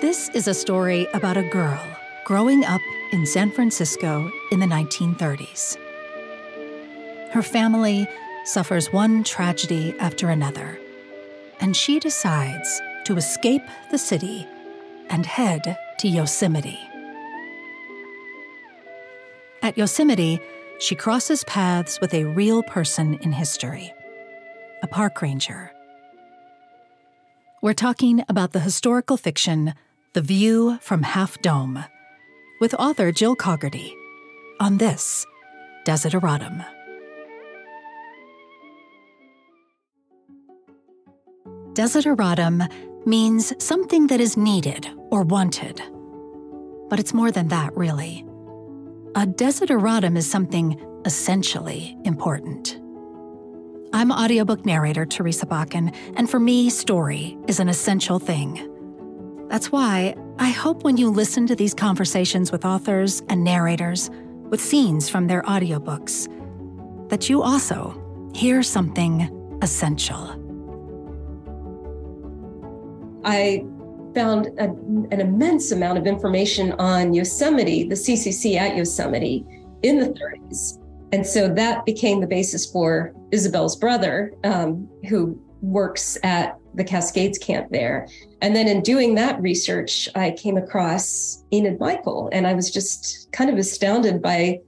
This is a story about a girl growing up in San Francisco in the 1930s. Her family suffers one tragedy after another, and she decides to escape the city and head to Yosemite. At Yosemite, she crosses paths with a real person in history a park ranger. We're talking about the historical fiction The View from Half Dome with author Jill Caugherty on this Desideratum. Desideratum means something that is needed or wanted. But it's more than that, really. A desideratum is something essentially important. I'm audiobook narrator Theresa Bakken, and for me, story is an essential thing. That's why I hope when you listen to these conversations with authors and narrators, with scenes from their audiobooks, that you also hear something essential. I found a, an immense amount of information on Yosemite, the CCC at Yosemite in the 30s. And so that became the basis for Isabel's brother, um, who works at the Cascades camp there. And then in doing that research, I came across Enid Michael, and I was just kind of astounded by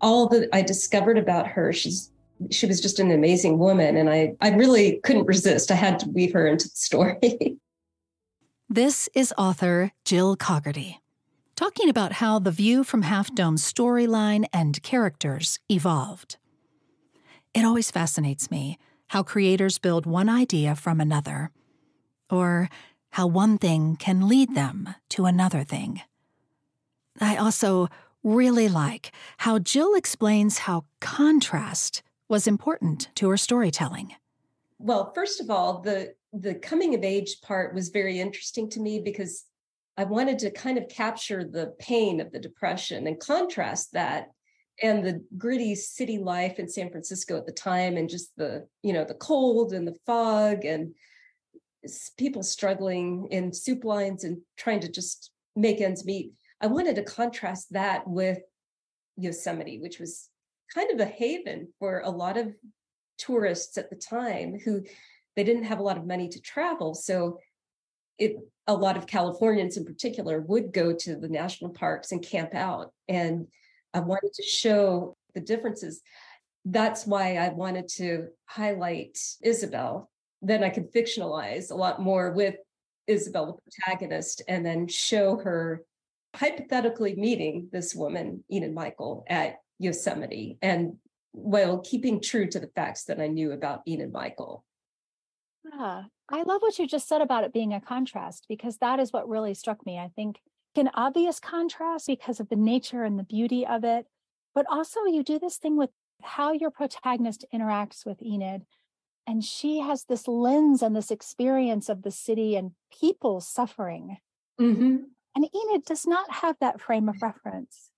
all that I discovered about her. She's she was just an amazing woman, and I I really couldn't resist. I had to weave her into the story. this is author Jill Caugherty talking about how the view from Half Dome's storyline and characters evolved. It always fascinates me how creators build one idea from another, or how one thing can lead them to another thing. I also really like how Jill explains how contrast was important to her storytelling. Well, first of all, the the coming of age part was very interesting to me because I wanted to kind of capture the pain of the depression and contrast that and the gritty city life in San Francisco at the time and just the you know the cold and the fog and people struggling in soup lines and trying to just make ends meet. I wanted to contrast that with Yosemite, which was kind of a haven for a lot of tourists at the time who they didn't have a lot of money to travel. So it a lot of Californians in particular would go to the national parks and camp out. And I wanted to show the differences. That's why I wanted to highlight Isabel. Then I could fictionalize a lot more with Isabel, the protagonist, and then show her hypothetically meeting this woman, Enid Michael, at Yosemite, and while keeping true to the facts that I knew about Enid Michael. Yeah, I love what you just said about it being a contrast because that is what really struck me. I think an obvious contrast because of the nature and the beauty of it, but also you do this thing with how your protagonist interacts with Enid. And she has this lens and this experience of the city and people suffering. Mm-hmm. And Enid does not have that frame of reference.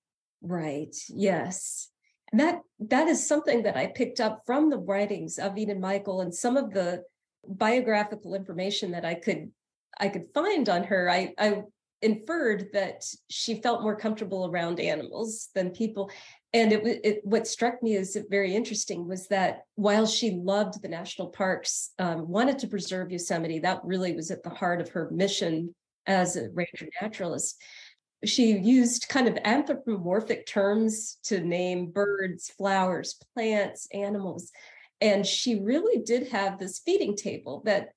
Right. Yes. And that that is something that I picked up from the writings of Enid Michael and some of the biographical information that I could I could find on her, I, I inferred that she felt more comfortable around animals than people. And it, it what struck me as very interesting was that while she loved the national parks, um, wanted to preserve Yosemite, that really was at the heart of her mission as a ranger naturalist. She used kind of anthropomorphic terms to name birds, flowers, plants, animals and she really did have this feeding table that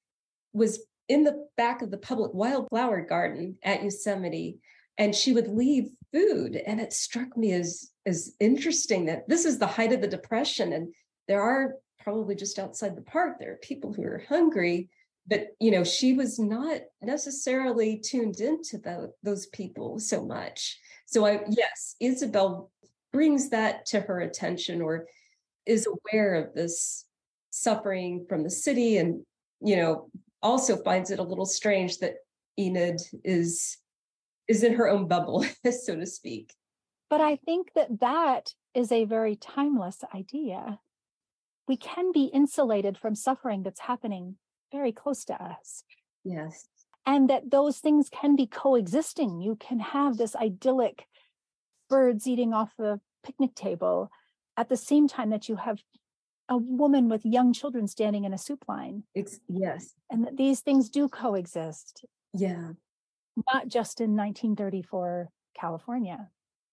was in the back of the public wildflower garden at Yosemite. And she would leave food. And it struck me as, as interesting that this is the height of the depression. And there are probably just outside the park, there are people who are hungry. But you know, she was not necessarily tuned into the, those people so much. So I yes, Isabel brings that to her attention or is aware of this suffering from the city and you know also finds it a little strange that enid is is in her own bubble so to speak. But i think that that is a very timeless idea. We can be insulated from suffering that's happening very close to us. Yes. And that those things can be coexisting. You can have this idyllic birds eating off the picnic table at the same time that you have a woman with young children standing in a soup line. It's, yes. And that these things do coexist. Yeah. Not just in 1934 California.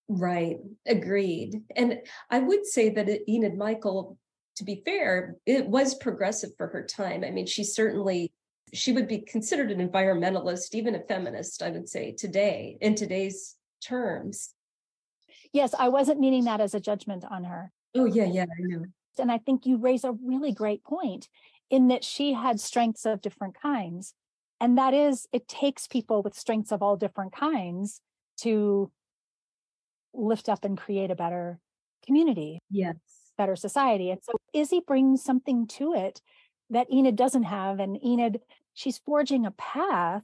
Right. Agreed. And I would say that Enid Michael, to be fair, it was progressive for her time. I mean, she certainly she would be considered an environmentalist, even a feminist, I would say, today, in today's terms. Yes, I wasn't meaning that as a judgment on her. Oh, yeah, yeah, I know. And I think you raise a really great point in that she had strengths of different kinds. And that is, it takes people with strengths of all different kinds to lift up and create a better community. Yes. Better society. And so Izzy brings something to it that Enid doesn't have. And Enid, she's forging a path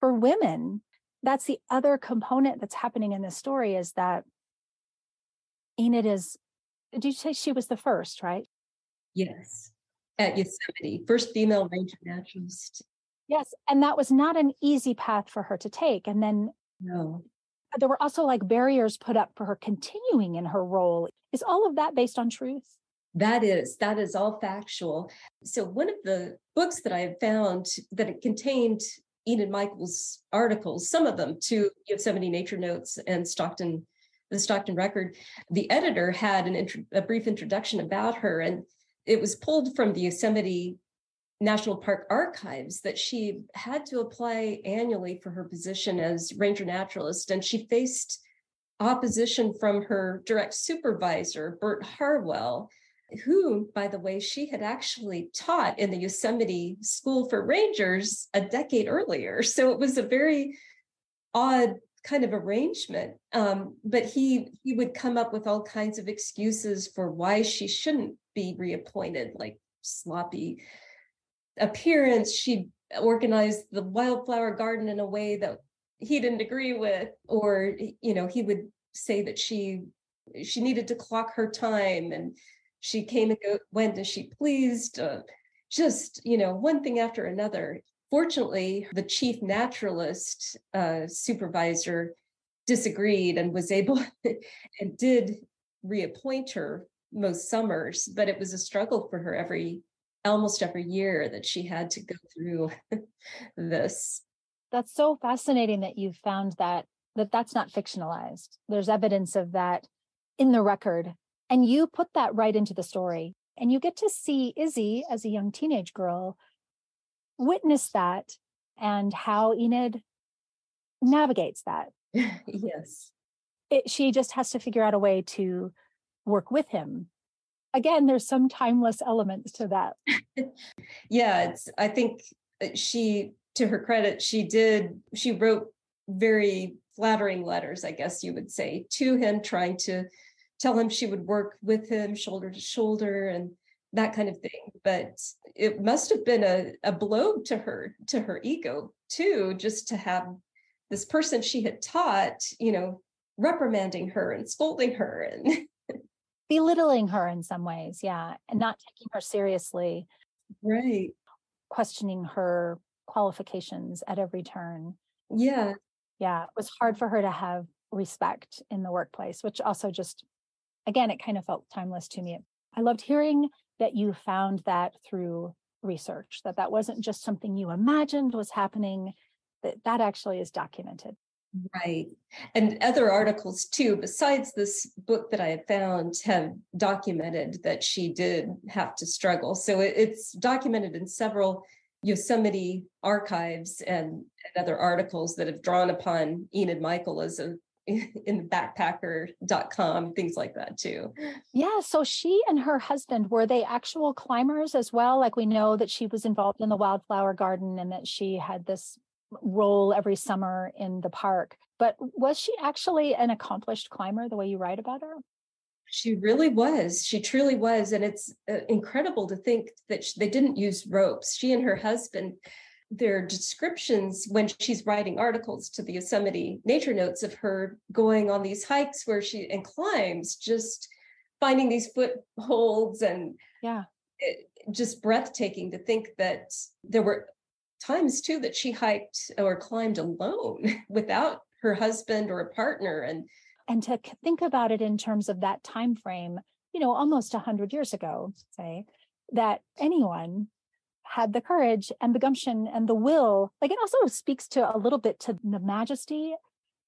for women. That's the other component that's happening in this story is that Enid is, did you say she was the first, right? Yes. At Yosemite, first female ranger naturalist. Yes. And that was not an easy path for her to take. And then no. There were also like barriers put up for her continuing in her role. Is all of that based on truth? That is, that is all factual. So one of the books that I have found that it contained Enid Michael's articles, some of them to Yosemite Nature Notes and Stockton, the Stockton Record, the editor had an a brief introduction about her, and it was pulled from the Yosemite National Park archives that she had to apply annually for her position as ranger naturalist, and she faced opposition from her direct supervisor, Bert Harwell, who, by the way, she had actually taught in the Yosemite School for Rangers a decade earlier. So it was a very odd kind of arrangement. Um, but he he would come up with all kinds of excuses for why she shouldn't be reappointed, like sloppy appearance. She organized the wildflower garden in a way that he didn't agree with, or you know, he would say that she she needed to clock her time and she came and go, went as she pleased, uh, just, you know, one thing after another. Fortunately, the chief naturalist uh, supervisor disagreed and was able and did reappoint her most summers, but it was a struggle for her every almost every year that she had to go through this. That's so fascinating that you found that that that's not fictionalized. There's evidence of that in the record and you put that right into the story. And you get to see Izzy as a young teenage girl witness that and how Enid navigates that. yes. It, she just has to figure out a way to work with him. Again, there's some timeless elements to that. yeah, it's I think uh, she to her credit, she did she wrote very flattering letters, I guess you would say, to him trying to tell him she would work with him shoulder to shoulder and that kind of thing but it must have been a, a blow to her to her ego too just to have this person she had taught you know reprimanding her and scolding her and belittling her in some ways yeah and not taking her seriously. Right. Questioning her qualifications at every turn. Yeah. Yeah it was hard for her to have respect in the workplace which also just again, it kind of felt timeless to me. I loved hearing that you found that through research, that that wasn't just something you imagined was happening, that that actually is documented. Right. And other articles too, besides this book that I had found, have documented that she did have to struggle. So it's documented in several Yosemite archives and, and other articles that have drawn upon Enid Michael as a in backpacker.com, things like that too. Yeah. So she and her husband, were they actual climbers as well? Like we know that she was involved in the wildflower garden and that she had this role every summer in the park. But was she actually an accomplished climber the way you write about her? She really was. She truly was. And it's uh, incredible to think that they didn't use ropes. She and her husband their descriptions when she's writing articles to the Yosemite nature notes of her going on these hikes where she and climbs, just finding these footholds and yeah, it, just breathtaking to think that there were times too that she hiked or climbed alone without her husband or a partner. And and to think about it in terms of that time frame you know almost 100 years ago say that anyone had the courage and the gumption and the will like it also speaks to a little bit to the majesty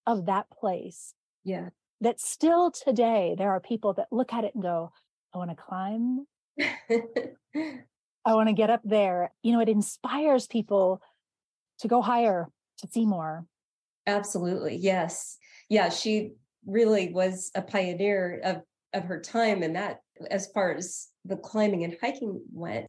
of that place yeah. that still today there are people that look at it and go i want to climb. I want to get up there. You know it inspires people to go higher to see more. Absolutely yes. Yeah she really was a pioneer of of her time and that as far as the climbing and hiking went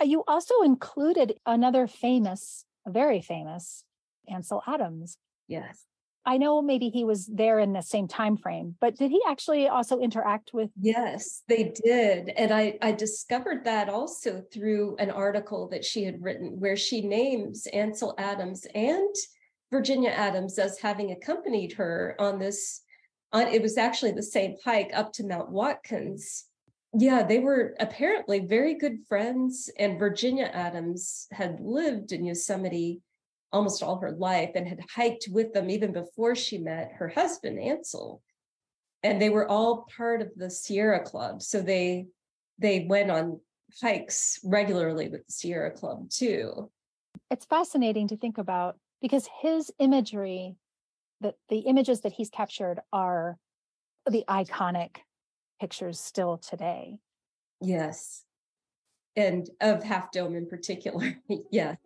Uh, you also included another famous very famous ansel adams yes I know maybe he was there in the same time frame, but did he actually also interact with? Yes, they did, and I I discovered that also through an article that she had written where she names Ansel Adams and Virginia Adams as having accompanied her on this. On it was actually the same hike up to Mount Watkins. Yeah, they were apparently very good friends, and Virginia Adams had lived in Yosemite almost all her life and had hiked with them even before she met her husband Ansel. And they were all part of the Sierra Club. So they they went on hikes regularly with the Sierra Club too. It's fascinating to think about because his imagery, that the images that he's captured are the iconic pictures still today. Yes. And of Half Dome in particular. yes.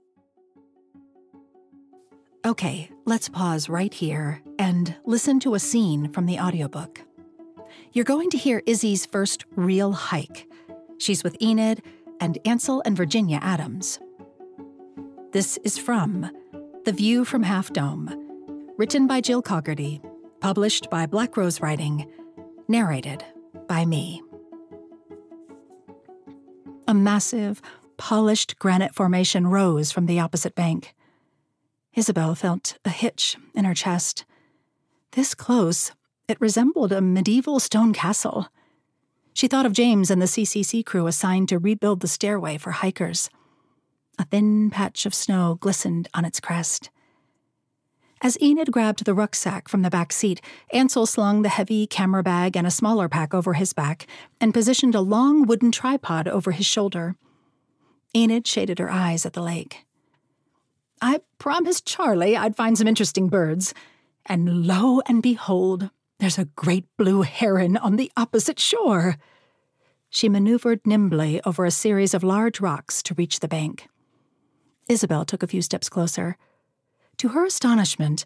Okay, let's pause right here and listen to a scene from the audiobook. You're going to hear Izzy's first real hike. She's with Enid and Ansel and Virginia Adams. This is from The View from Half Dome, written by Jill Caugherty, published by Black Rose Writing, narrated by me. A massive, polished granite formation rose from the opposite bank. Isabel felt a hitch in her chest. This close, it resembled a medieval stone castle. She thought of James and the CCC crew assigned to rebuild the stairway for hikers. A thin patch of snow glistened on its crest. As Enid grabbed the rucksack from the back seat, Ansel slung the heavy camera bag and a smaller pack over his back and positioned a long wooden tripod over his shoulder. Enid shaded her eyes at the lake. I promised Charlie I'd find some interesting birds. And lo and behold, there's a great blue heron on the opposite shore. She maneuvered nimbly over a series of large rocks to reach the bank. Isabel took a few steps closer. To her astonishment,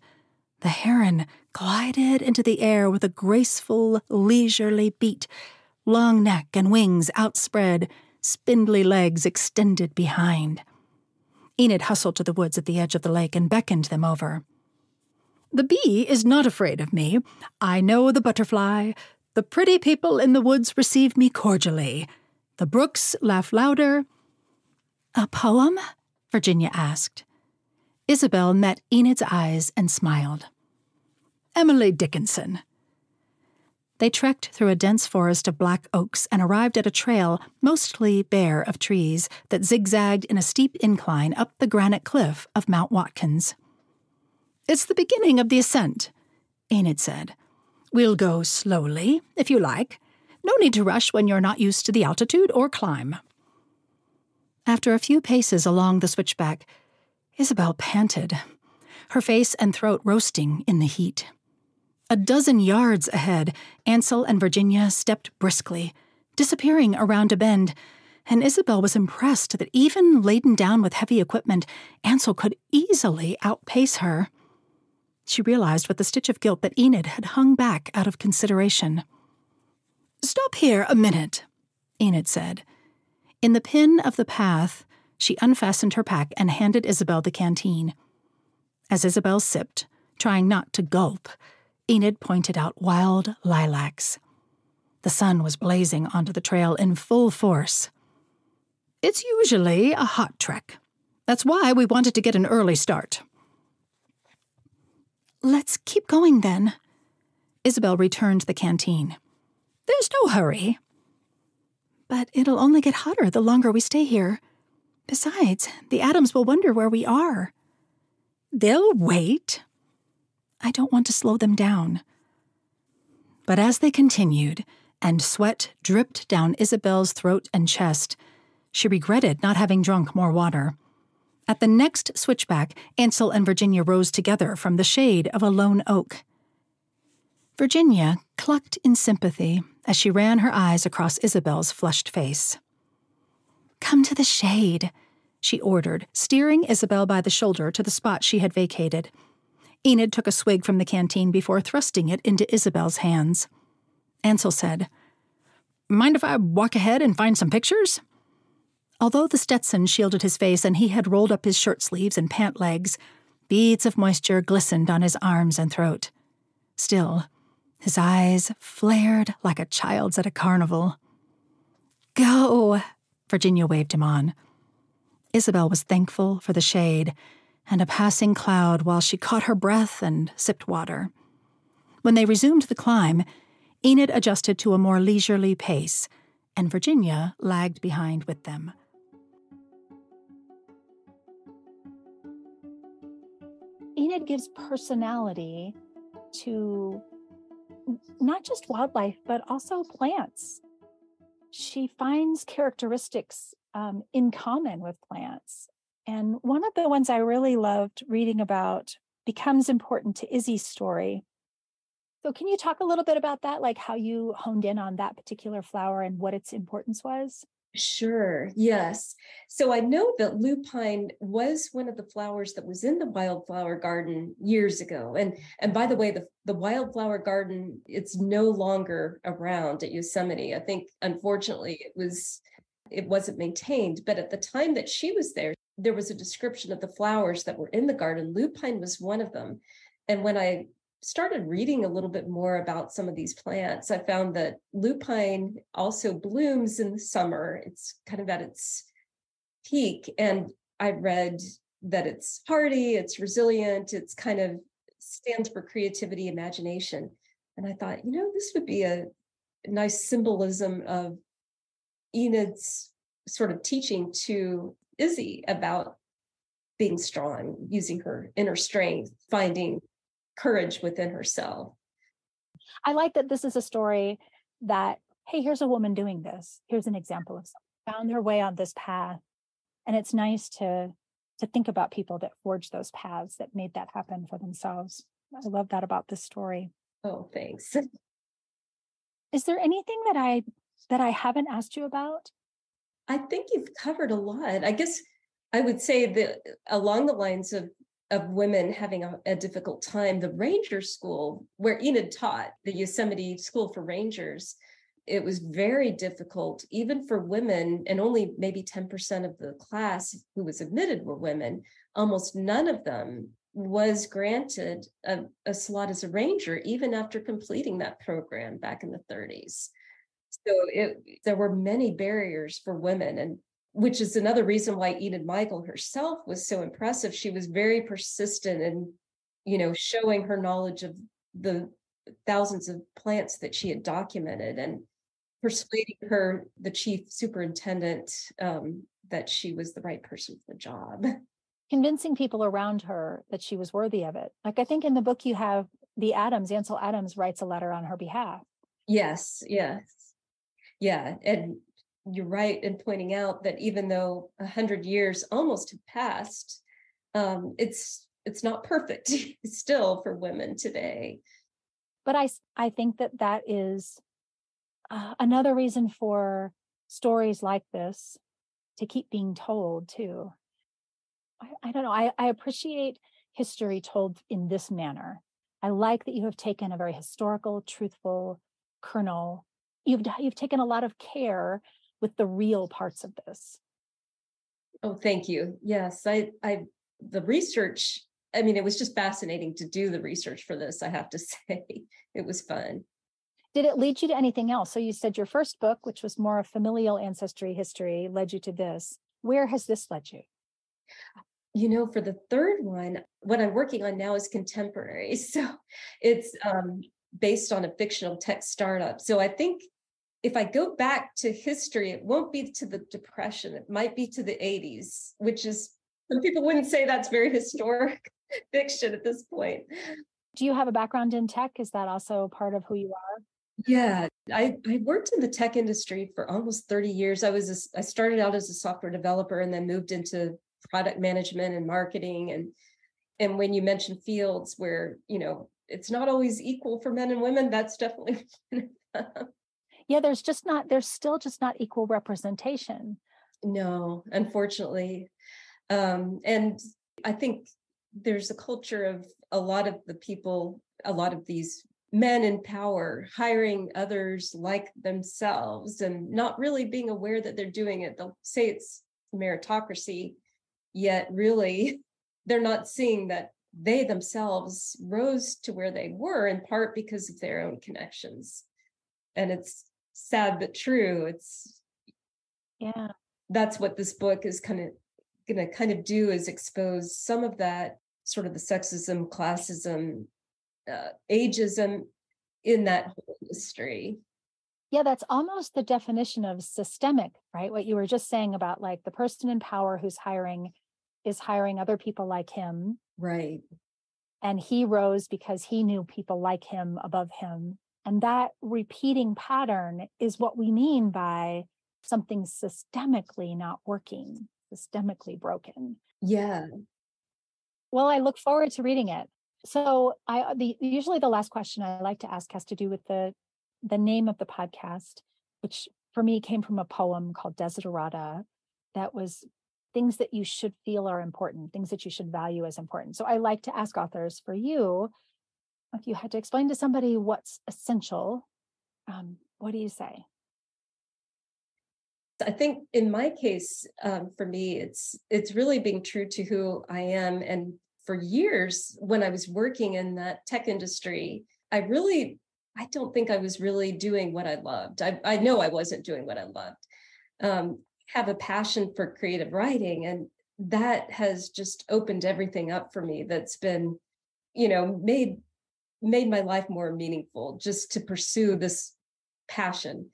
the heron glided into the air with a graceful, leisurely beat, long neck and wings outspread, spindly legs extended behind. Enid hustled to the woods at the edge of the lake and beckoned them over. The bee is not afraid of me. I know the butterfly. The pretty people in the woods receive me cordially. The brooks laugh louder. A poem? Virginia asked. Isabel met Enid's eyes and smiled. Emily Dickinson, they trekked through a dense forest of black oaks and arrived at a trail mostly bare of trees that zigzagged in a steep incline up the granite cliff of Mount Watkins. It's the beginning of the ascent, Enid said. We'll go slowly, if you like. No need to rush when you're not used to the altitude or climb. After a few paces along the switchback, Isabel panted, her face and throat roasting in the heat. A dozen yards ahead, Ansel and Virginia stepped briskly, disappearing around a bend, and Isabel was impressed that even laden down with heavy equipment, Ansel could easily outpace her. She realized with a stitch of guilt that Enid had hung back out of consideration. Stop here a minute, Enid said. In the pin of the path, she unfastened her pack and handed Isabel the canteen. As Isabel sipped, trying not to gulp, Enid pointed out wild lilacs. The sun was blazing onto the trail in full force. It's usually a hot trek. That's why we wanted to get an early start. Let's keep going then. Isabel returned the canteen. There's no hurry. But it'll only get hotter the longer we stay here. Besides, the Adams will wonder where we are. They'll wait. I don't want to slow them down. But as they continued, and sweat dripped down Isabel's throat and chest, she regretted not having drunk more water. At the next switchback, Ansel and Virginia rose together from the shade of a lone oak. Virginia clucked in sympathy as she ran her eyes across Isabel's flushed face. Come to the shade, she ordered, steering Isabel by the shoulder to the spot she had vacated. Enid took a swig from the canteen before thrusting it into Isabel's hands. Ansel said, Mind if I walk ahead and find some pictures? Although the Stetson shielded his face and he had rolled up his shirt sleeves and pant legs, beads of moisture glistened on his arms and throat. Still, his eyes flared like a child's at a carnival. Go! Virginia waved him on. Isabel was thankful for the shade and a passing cloud while she caught her breath and sipped water. When they resumed the climb, Enid adjusted to a more leisurely pace, and Virginia lagged behind with them. Enid gives personality to not just wildlife, but also plants. She finds characteristics um, in common with plants. And one of the ones I really loved reading about becomes important to Izzy's story. So, can you talk a little bit about that, like how you honed in on that particular flower and what its importance was? Sure, yes. So I know that lupine was one of the flowers that was in the wildflower garden years ago. And and by the way, the, the wildflower garden, it's no longer around at Yosemite. I think unfortunately it was it wasn't maintained. But at the time that she was there, there was a description of the flowers that were in the garden. Lupine was one of them. And when I started reading a little bit more about some of these plants, I found that lupine also blooms in the summer. It's kind of at its peak. And I read that it's hardy, it's resilient, it's kind of stands for creativity, imagination. And I thought, you know, this would be a nice symbolism of Enid's sort of teaching to Izzy about being strong, using her inner strength, finding courage within herself. I like that this is a story that, hey, here's a woman doing this. Here's an example of someone found her way on this path. And it's nice to to think about people that forged those paths that made that happen for themselves. I love that about this story. Oh, thanks. Is there anything that I that I haven't asked you about? I think you've covered a lot. I guess I would say that uh, along the lines of of women having a, a, difficult time, the Ranger School, where Enid taught, the Yosemite School for Rangers, it was very difficult, even for women, and only maybe 10% of the class who was admitted were women. Almost none of them was granted a, a slot as a ranger, even after completing that program back in the 30s. So it, there were many barriers for women, and which is another reason why Enid Michael herself was so impressive. She was very persistent in, you know, showing her knowledge of the thousands of plants that she had documented and persuading her, the chief superintendent, um, that she was the right person for the job. Convincing people around her that she was worthy of it. Like I think in the book you have the Adams, Ansel Adams writes a letter on her behalf. Yes, yes yeah and you're right in pointing out that even though a hundred years almost have passed um, it's it's not perfect still for women today. But i i think that that is uh, another reason for stories like this to keep being told too. I, I don't know I, I appreciate history told in this manner. I like that you have taken a very historical truthful kernel. You've you've taken a lot of care with the real parts of this. Oh thank you. Yes i i the research i mean it was just fascinating to do the research for this i have to say. It was fun. Did it lead you to anything else? So you said your first book which was more of familial ancestry history led you to this. Where has this led you? You know for the third one what i'm working on now is contemporary. So it's um, based on a fictional tech startup. So i think if I go back to history, it won't be to the Depression. It might be to the 80s, which is some people wouldn't say that's very historic fiction at this point. Do you have a background in tech? Is that also part of who you are? Yeah, I, I worked in the tech industry for almost 30 years. I was a, I started out as a software developer and then moved into product management and marketing and and when you mention fields where you know it's not always equal for men and women that's definitely yeah there's just not there's still just not equal representation. No unfortunately. Um and i think there's a culture of a lot of the people a lot of these men in power hiring others like themselves and not really being aware that they're doing it. They'll say it's meritocracy yet really they're not seeing that they themselves rose to where they were in part because of their own connections. And it's sad but true it's yeah that's what this book is kind of going to kind of do is expose some of that sort of the sexism classism uh, ageism in that whole history yeah that's almost the definition of systemic right what you were just saying about like the person in power who's hiring is hiring other people like him. Right. And he rose because he knew people like him above him. And that repeating pattern is what we mean by something systemically not working, systemically broken. Yeah. Well, I look forward to reading it. So I uh, the usually the last question I like to ask has to do with the the name of the podcast, which for me came from a poem called Desiderata that was things that you should feel are important, things that you should value as important. So I like to ask authors for you, if you had to explain to somebody what's essential, um, what do you say? I think in my case, um, for me, it's it's really being true to who I am. And for years, when I was working in that tech industry, I really, I don't think I was really doing what I loved. I, I know I wasn't doing what I loved. Um, have a passion for creative writing and that has just opened everything up for me that's been you know made made my life more meaningful just to pursue this passion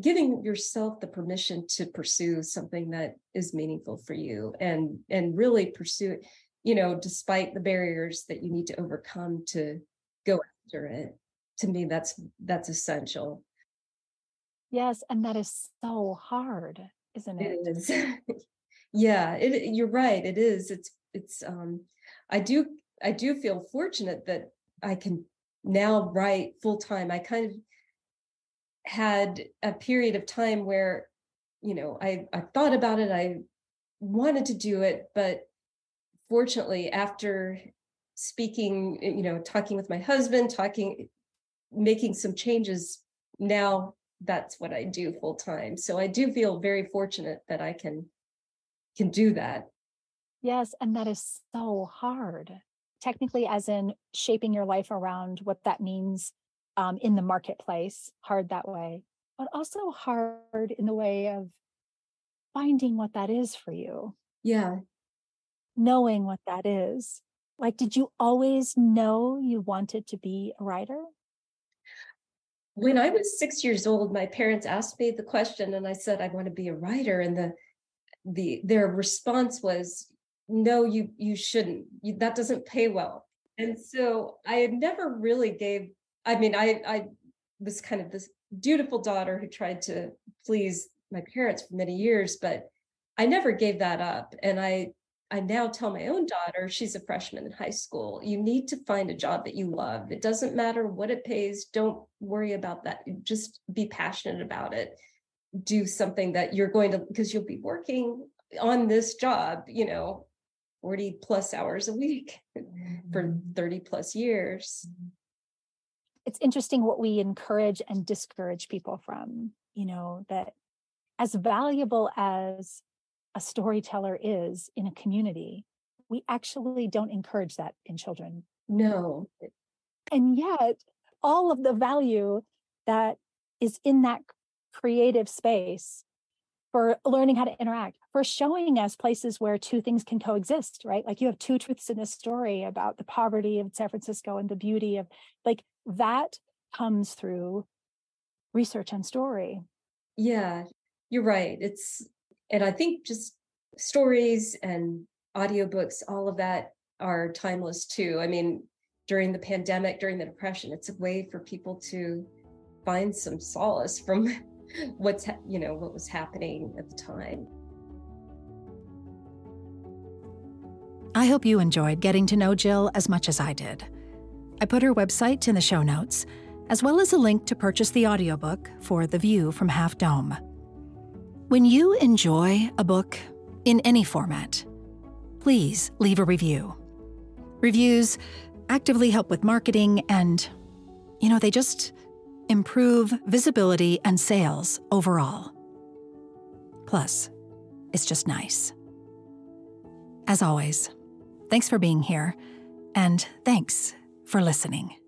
giving yourself the permission to pursue something that is meaningful for you and and really pursue it you know despite the barriers that you need to overcome to go after it to me that's that's essential yes and that is so hard isn't it? It is. yeah, it, you're right. It is. It's it's um I do I do feel fortunate that I can now write full time. I kind of had a period of time where you know I I thought about it. I wanted to do it, but fortunately after speaking, eh, you know, talking with my husband, talking making some changes now that's what I do full time. So I do feel very fortunate that I can can do that. Yes, and that is so hard. Technically, as in shaping your life around what that means um, in the marketplace, hard that way, but also hard in the way of finding what that is for you. Yeah. Knowing what that is. Like, did you always know you wanted to be a writer? when I was six years old, my parents asked me the question, and I said I want to be a writer, and the the their response was, "No, you you shouldn't. You, that doesn't pay well." And so I had never really gave. I mean, I I was kind of this dutiful daughter who tried to please my parents for many years, but I never gave that up, and I I now tell my own daughter, she's a freshman in high school, you need to find a job that you love. It doesn't matter what it pays. Don't worry about that. Just be passionate about it. Do something that you're going to, because you'll be working on this job, you know, 40 plus hours a week for mm-hmm. 30 plus years. It's interesting what we encourage and discourage people from, you know, that as valuable as a storyteller is in a community, we actually don't encourage that in children. No. And yet, all of the value that is in that creative space for learning how to interact, for showing us places where two things can coexist, right? Like you have two truths in this story about the poverty of San Francisco and the beauty of like that comes through research and story. Yeah, you're right. It's, and I think just stories and audiobooks, all of that are timeless too. I mean, during the pandemic, during the depression, it's a way for people to find some solace from what's, you know, what was happening at the time. I hope you enjoyed getting to know Jill as much as I did. I put her website in the show notes, as well as a link to purchase the audiobook for The View from Half Dome. When you enjoy a book in any format, please leave a review. Reviews actively help with marketing and, you know, they just improve visibility and sales overall. Plus, it's just nice. As always, thanks for being here, and thanks for listening.